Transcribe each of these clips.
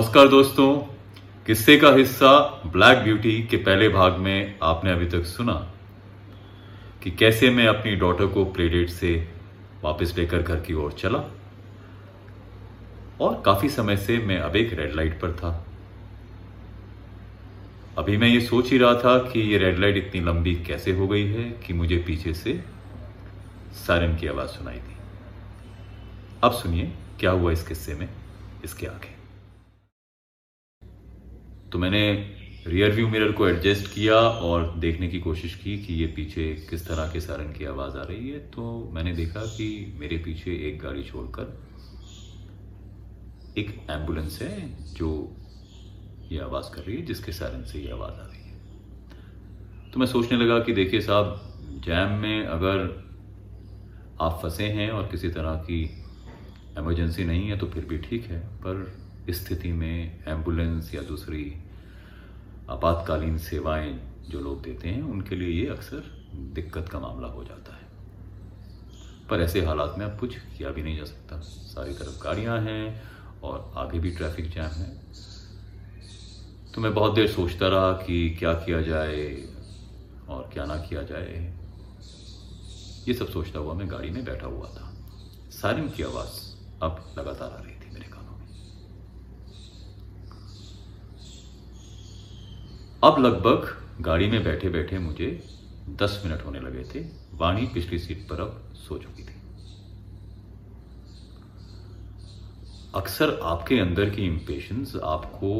नमस्कार दोस्तों। किस्से का हिस्सा ब्लैक ब्यूटी के पहले भाग में आपने अभी तक सुना कि कैसे मैं अपनी डॉटर को प्लेडेट से वापस लेकर घर की ओर चला और काफ़ी समय से मैं अब एक रेड लाइट पर था। अभी मैं ये सोच ही रहा था कि ये रेड लाइट इतनी लंबी कैसे हो गई है कि मुझे पीछे से सायरन की आवाज़ सुनाई दी। अब सुनिए, क्या हुआ इस किस्से में, इसके आगे। तो मैंने रियर व्यू मिरर को एडजस्ट किया और देखने की कोशिश की कि ये पीछे किस तरह के सारन की आवाज़ आ रही है। तो मैंने देखा कि मेरे पीछे एक गाड़ी छोड़कर एक एंबुलेंस है जो ये आवाज़ कर रही है, जिसके सारन से ये आवाज़ आ रही है। तो मैं सोचने लगा कि देखिए साहब जैम में अगर आप फंसे हैं और किसी तरह की एमरजेंसी नहीं है तो फिर भी ठीक है, पर स्थिति में एंबुलेंस या दूसरी आपातकालीन सेवाएँ जो लोग देते हैं, उनके लिए ये अक्सर दिक्कत का मामला हो जाता है। पर ऐसे हालात में अब कुछ किया भी नहीं जा सकता। सारी तरफ़ गाड़ियाँ हैं और आगे भी ट्रैफ़िक जैम है। तो मैं बहुत देर सोचता रहा कि क्या किया जाए और क्या ना किया जाए। ये सब सोचता हुआ मैं गाड़ी में बैठा हुआ था। सायरन की आवाज़ अब लगातार आ रही थी मेरे कानों में अब लगभग गाड़ी में बैठे बैठे मुझे दस मिनट होने लगे थे। वाणी पिछली सीट पर अब सो चुकी थी। अक्सर आपके अंदर की इंपेशंस आपको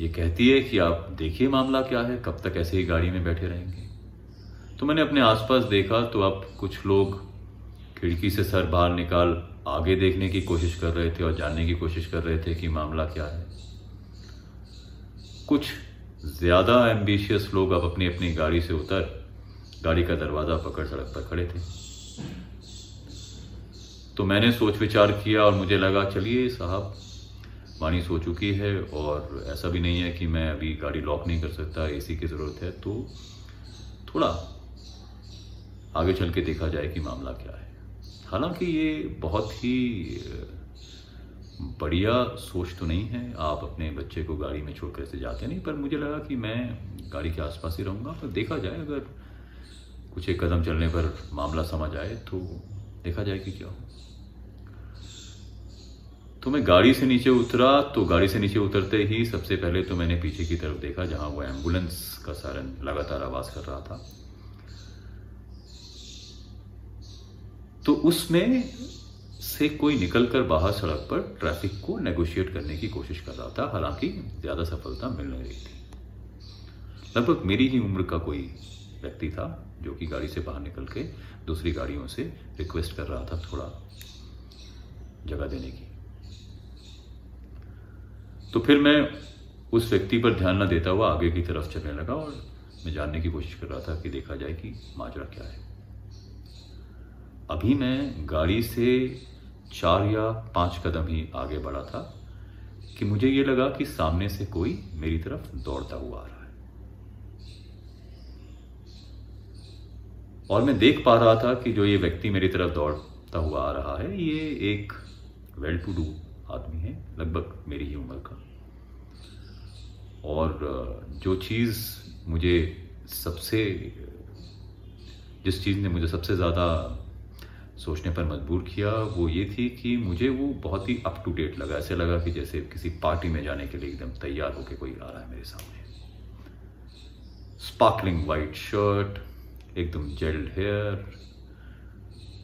ये कहती है कि आप देखिए मामला क्या है, कब तक ऐसे ही गाड़ी में बैठे रहेंगे। तो मैंने अपने आसपास देखा तो अब कुछ लोग खिड़की से सर बाहर निकाल आगे देखने की कोशिश कर रहे थे और जानने की कोशिश कर रहे थे कि मामला क्या है। कुछ ज़्यादा एम्बिशियस लोग अब अपनी अपनी गाड़ी से उतर, गाड़ी का दरवाज़ा पकड़ सड़क पर खड़े थे। तो मैंने सोच विचार किया और मुझे लगा, चलिए साहब, वाणी सो चुकी है और ऐसा भी नहीं है कि मैं अभी गाड़ी लॉक नहीं कर सकता एसी की ज़रूरत है। तो थोड़ा आगे चल के देखा जाए कि मामला क्या है। हालाँकि ये बहुत ही बढ़िया सोच तो नहीं है। आप अपने बच्चे को गाड़ी में छोड़ कर जाते नहीं, पर मुझे लगा कि मैं गाड़ी के आसपास ही रहूँगा, पर देखा जाए अगर कुछ एक कदम चलने पर मामला समझ आए तो देखा जाए कि क्या हो। तो मैं गाड़ी से नीचे उतरा तो गाड़ी से नीचे उतरते ही सबसे पहले तो मैंने पीछे की तरफ़ देखा, जहाँ वो एंबुलेंस का सारन लगातार आवाज़ कर रहा था। तो उसमें से कोई निकलकर बाहर सड़क पर ट्रैफ़िक को नेगोशिएट करने की कोशिश कर रहा था, हालाँकि ज़्यादा सफलता मिल नहीं रही थी। लगभग मेरी ही उम्र का कोई व्यक्ति था, जो कि गाड़ी से बाहर निकल के दूसरी गाड़ियों से रिक्वेस्ट कर रहा था थोड़ा जगह देने की। तो फिर मैं उस व्यक्ति पर ध्यान न देता हुआ आगे की तरफ़ चलने लगा और मैं जानने की कोशिश कर रहा था कि देखा जाए कि माजरा क्या है। अभी मैं गाड़ी से चार या पाँच कदम ही आगे बढ़ा था कि मुझे यह लगा कि सामने से कोई मेरी तरफ़ दौड़ता हुआ आ रहा है। और मैं देख पा रहा था कि जो ये व्यक्ति मेरी तरफ़ दौड़ता हुआ आ रहा है, ये एक वेल टू डू आदमी है, लगभग मेरी ही उम्र का। और जो चीज़ मुझे सबसे, जिस चीज़ ने मुझे सबसे ज़्यादा सोचने पर मजबूर किया। वो ये थी कि मुझे वो बहुत ही अप टू डेट लगा। ऐसे लगा कि जैसे किसी पार्टी में जाने के लिए एकदम तैयार होकर कोई आ रहा है मेरे सामने। स्पार्कलिंग वाइट शर्ट एकदम जेल्ड हेयर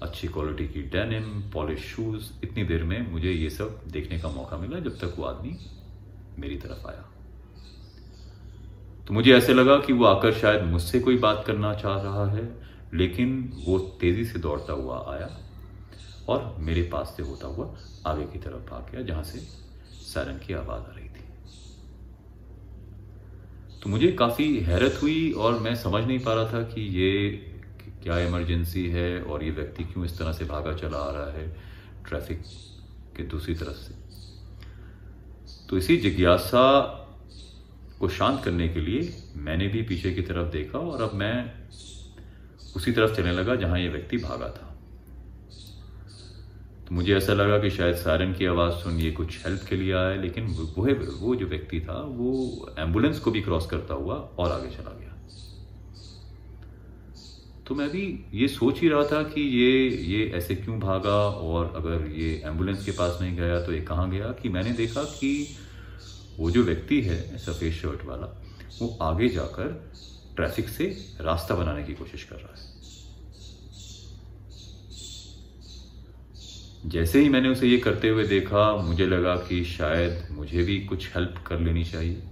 अच्छी क्वालिटी की डेनिम पॉलिश शूज़ इतनी देर में मुझे ये सब देखने का मौका मिला जब तक वो आदमी मेरी तरफ़ आया। तो मुझे ऐसे लगा कि वो आकर शायद मुझसे कोई बात करना चाह रहा है। लेकिन वो तेज़ी से दौड़ता हुआ आया और मेरे पास से होता हुआ आगे की तरफ़ भाग गया, जहाँ से सायरन की आवाज़ आ रही थी। तो मुझे काफ़ी हैरत हुई और मैं समझ नहीं पा रहा था कि ये क्या इमरजेंसी है और ये व्यक्ति क्यों इस तरह से भागा चला आ रहा है ट्रैफ़िक के दूसरी तरफ़ से। तो इसी जिज्ञासा को शांत करने के लिए मैंने भी पीछे की तरफ़ देखा और अब मैं उसी तरफ़ चलने लगा जहाँ ये व्यक्ति भागा था। तो मुझे ऐसा लगा कि शायद सायरन की आवाज़ सुन ये कुछ हेल्प के लिए आया लेकिन वो वो जो व्यक्ति था, वो एंबुलेंस को भी क्रॉस करता हुआ और आगे चला गया। तो मैं भी ये सोच ही रहा था कि ये ये ऐसे क्यों भागा और अगर ये एंबुलेंस के पास नहीं गया तो ये कहाँ गया, कि मैंने देखा कि वो जो व्यक्ति है, सफ़ेद शर्ट वाला, वो आगे जाकर ट्रैफ़िक से रास्ता बनाने की कोशिश कर रहा है। जैसे ही मैंने उसे ये करते हुए देखा, मुझे लगा कि शायद मुझे भी कुछ हेल्प कर लेनी चाहिए।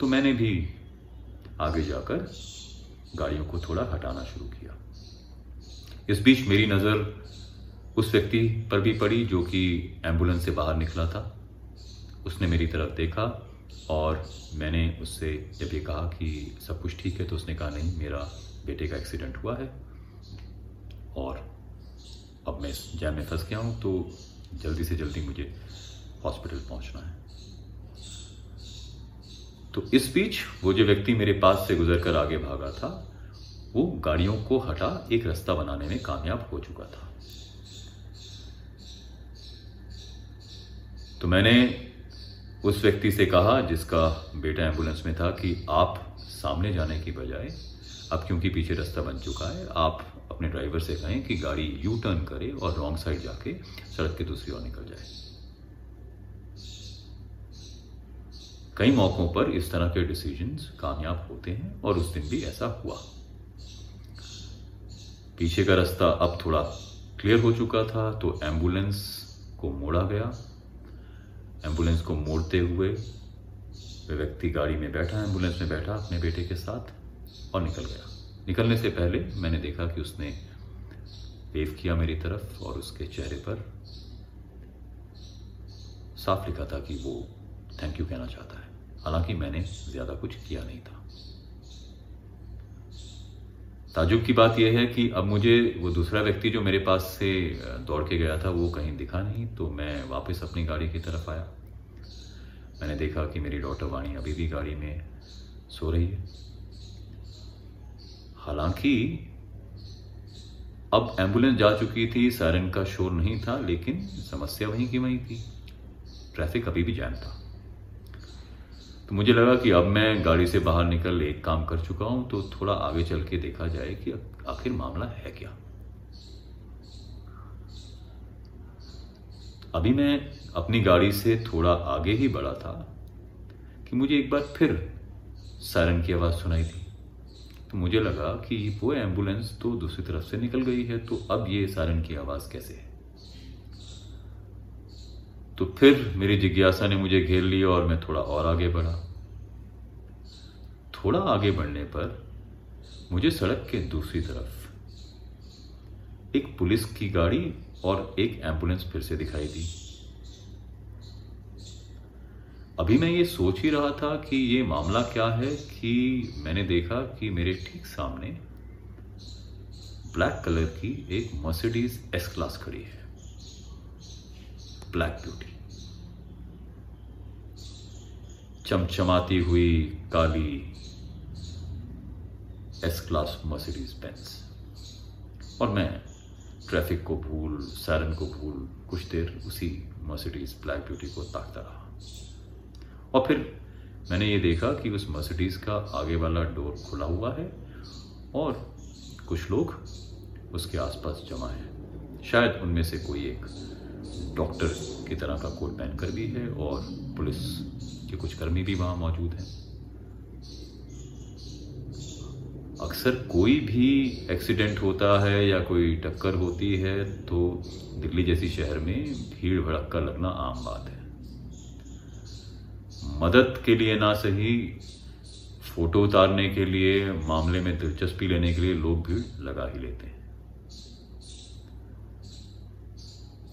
तो मैंने भी आगे जाकर गाड़ियों को थोड़ा हटाना शुरू किया। इस बीच मेरी नज़र उस व्यक्ति पर भी पड़ी जो कि एंबुलेंस से बाहर निकला था। उसने मेरी तरफ़ देखा और मैंने उससे जब ये कहा कि सब कुछ ठीक है तो उसने कहा, नहीं, मेरा बेटे का एक्सीडेंट हुआ है और अब मैं जैम में फंस गया हूँ तो जल्दी से जल्दी मुझे हॉस्पिटल पहुँचना है। तो इस बीच वो जो व्यक्ति मेरे पास से गुजर कर आगे भागा था, वो गाड़ियों को हटा एक रास्ता बनाने में कामयाब हो चुका था। तो मैंने उस व्यक्ति से कहा, जिसका बेटा एंबुलेंस में था, कि आप सामने जाने की बजाय, अब क्योंकि पीछे रास्ता बन चुका है, आप अपने ड्राइवर से कहें कि गाड़ी यू टर्न करे और रॉन्ग साइड जाके सड़क के दूसरी ओर निकल जाए। कई मौकों पर इस तरह के डिसीजंस कामयाब होते हैं, और उस दिन भी ऐसा हुआ। पीछे का रास्ता अब थोड़ा क्लियर हो चुका था तो एंबुलेंस को मोड़ा गया एंबुलेंस को मोड़ते हुए वह व्यक्ति गाड़ी में बैठा, एंबुलेंस में बैठा, अपने बेटे के साथ और निकल गया। निकलने से पहले मैंने देखा कि उसने वेव किया मेरी तरफ़ और उसके चेहरे पर साफ़ लिखा था कि वो थैंक यू कहना चाहता है। हालाँकि मैंने ज़्यादा कुछ किया नहीं था। ताजुब की बात यह है कि अब मुझे वो दूसरा व्यक्ति जो मेरे पास से दौड़ के गया था, वो कहीं दिखा नहीं तो मैं वापस अपनी गाड़ी की तरफ़ आया। मैंने देखा कि मेरी डॉटर वाणी अभी भी गाड़ी में सो रही है। हालाँकि, अब एंबुलेंस जा चुकी थी, सायरन का शोर नहीं था, लेकिन समस्या वहीं की वहीं थी। ट्रैफ़िक अभी भी जैम था। तो मुझे लगा कि अब मैं गाड़ी से बाहर निकल एक काम कर चुका हूँ तो थोड़ा आगे चल के देखा जाए कि आखिर मामला है क्या। अभी मैं अपनी गाड़ी से थोड़ा आगे ही बढ़ा था कि मुझे एक बार फिर सायरन की आवाज़ सुनाई थी तो मुझे लगा कि वो एंबुलेंस तो दूसरी तरफ़ से निकल गई है तो अब ये सायरन की आवाज़ कैसे है? तो फिर मेरी जिज्ञासा ने मुझे घेर लिया और मैं थोड़ा और आगे बढ़ा। थोड़ा आगे बढ़ने पर मुझे सड़क के दूसरी तरफ़ एक पुलिस की गाड़ी और एक एंबुलेंस फिर से दिखाई दी। अभी मैं ये सोच ही रहा था कि ये मामला क्या है कि मैंने देखा कि मेरे ठीक सामने ब्लैक कलर की एक मर्सिडीज एस क्लास खड़ी है। Black beauty. चमचमाती हुई काली एस क्लास मर्सिडीज बेंस और मैं ट्रैफ़िक को भूल सैरन को भूल, कुछ देर उसी मर्सिडीज ब्लैक ब्यूटी को ताकता रहा। और फिर मैंने ये देखा कि उस मर्सिडीज़ का आगे वाला डोर खुला हुआ है और कुछ लोग उसके आसपास जमा हैं। शायद उनमें से कोई एक डॉक्टर की तरह का कोट पहनकर भी है और पुलिस के कुछ कर्मी भी वहाँ मौजूद हैं। अक्सर कोई भी एक्सीडेंट होता है या कोई टक्कर होती है तो दिल्ली जैसी शहर में भीड़ भड़क कर लगना आम बात है। मदद के लिए ना सही, फ़ोटो उतारने के लिए, मामले में दिलचस्पी लेने के लिए लोग भीड़ लगा ही लेते हैं।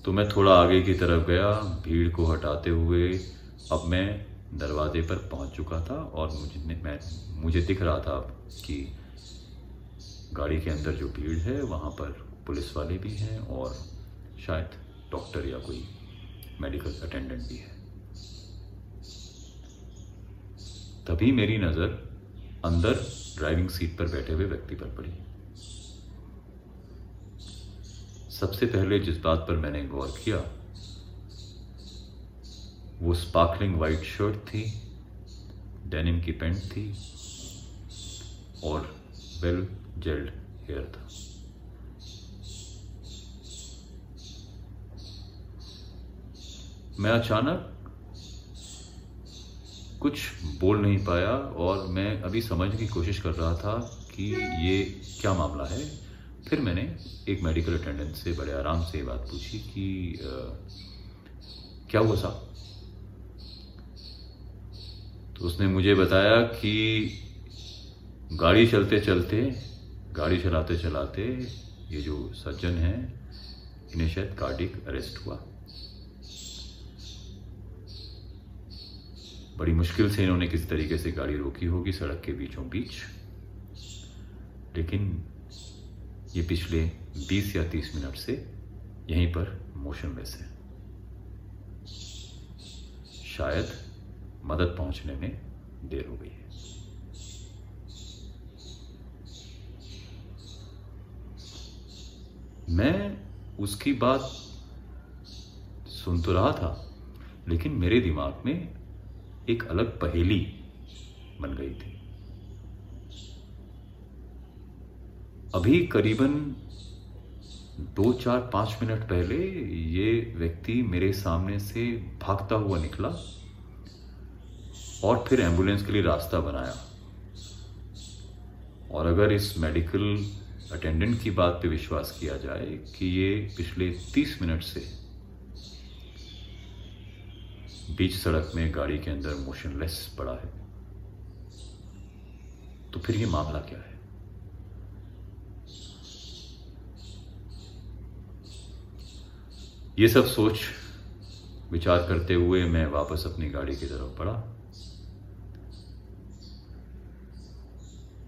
तो मैं थोड़ा आगे की तरफ़ गया, भीड़ को हटाते हुए। अब मैं दरवाजे पर पहुँच चुका था और मुझे मैं, मुझे दिख रहा था कि गाड़ी के अंदर जो भीड़ है, वहाँ पर पुलिस वाले भी हैं और शायद डॉक्टर या कोई मेडिकल अटेंडेंट भी है। तभी मेरी नज़र अंदर ड्राइविंग सीट पर बैठे हुए व्यक्ति पर पड़ी। सबसे पहले जिस बात पर मैंने गौर किया, वो स्पार्कलिंग वाइट शर्ट थी डेनिम की पैंट थी और वेल जेल्ड हेयर था। मैं अचानक कुछ बोल नहीं पाया और मैं अभी समझने की कोशिश कर रहा था कि ये क्या मामला है। फिर मैंने एक मेडिकल अटेंडेंट से बड़े आराम से ये बात पूछी कि आ, क्या हुआ साहब? तो उसने मुझे बताया कि गाड़ी चलते चलते गाड़ी चलाते चलाते ये जो सज्जन हैं इन्हें शायद कार्डिक अरेस्ट हुआ। बड़ी मुश्किल से इन्होंने किस तरीके से गाड़ी रोकी होगी सड़क के बीचों बीच लेकिन ये पिछले 20 या 30 मिनट से यहीं पर मोशनलेस है शायद मदद पहुँचने में देर हो गई है। मैं उसकी बात सुन तो रहा था, लेकिन मेरे दिमाग में एक अलग पहेली बन गई थी। अभी करीबन दो चार पाँच मिनट पहले ये व्यक्ति मेरे सामने से भागता हुआ निकला और फिर एंबुलेंस के लिए रास्ता बनाया। और अगर इस मेडिकल अटेंडेंट की बात पे विश्वास किया जाए कि ये पिछले तीस मिनट से बीच सड़क में गाड़ी के अंदर मोशनलेस पड़ा है तो फिर ये मामला क्या है? ये सब सोच, विचार करते हुए मैं वापस अपनी गाड़ी की तरफ़ पड़ा।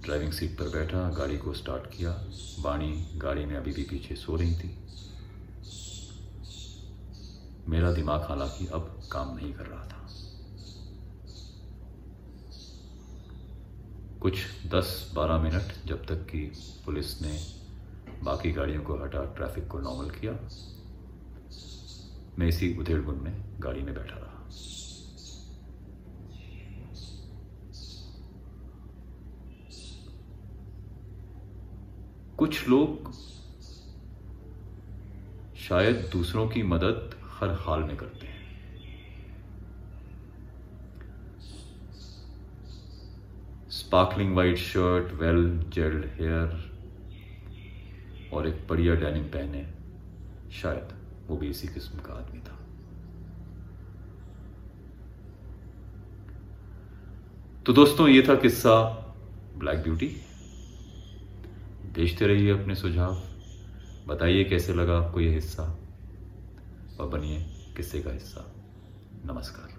ड्राइविंग सीट पर बैठा, गाड़ी को स्टार्ट किया। वाणी गाड़ी में अभी भी पीछे सो रही थी। मेरा दिमाग हालाँकि अब काम नहीं कर रहा था। कुछ 10-12 मिनट जब तक कि पुलिस ने बाकी गाड़ियों को हटा, ट्रैफ़िक को नॉर्मल किया मैं इसी उधेड़बुन में गाड़ी में बैठा रहा। कुछ लोग शायद दूसरों की मदद हर हाल में करते हैं। Sparkling white shirt well gelled hair और एक बढ़िया डेनिम पहने शायद। वो भी इसी किस्म का आदमी था। तो दोस्तों, ये था किस्सा ब्लैक ब्यूटी भेजते रहिए अपने सुझाव। बताइए कैसे लगा आपको यह हिस्सा। और बनिए किस्से का हिस्सा। नमस्कार।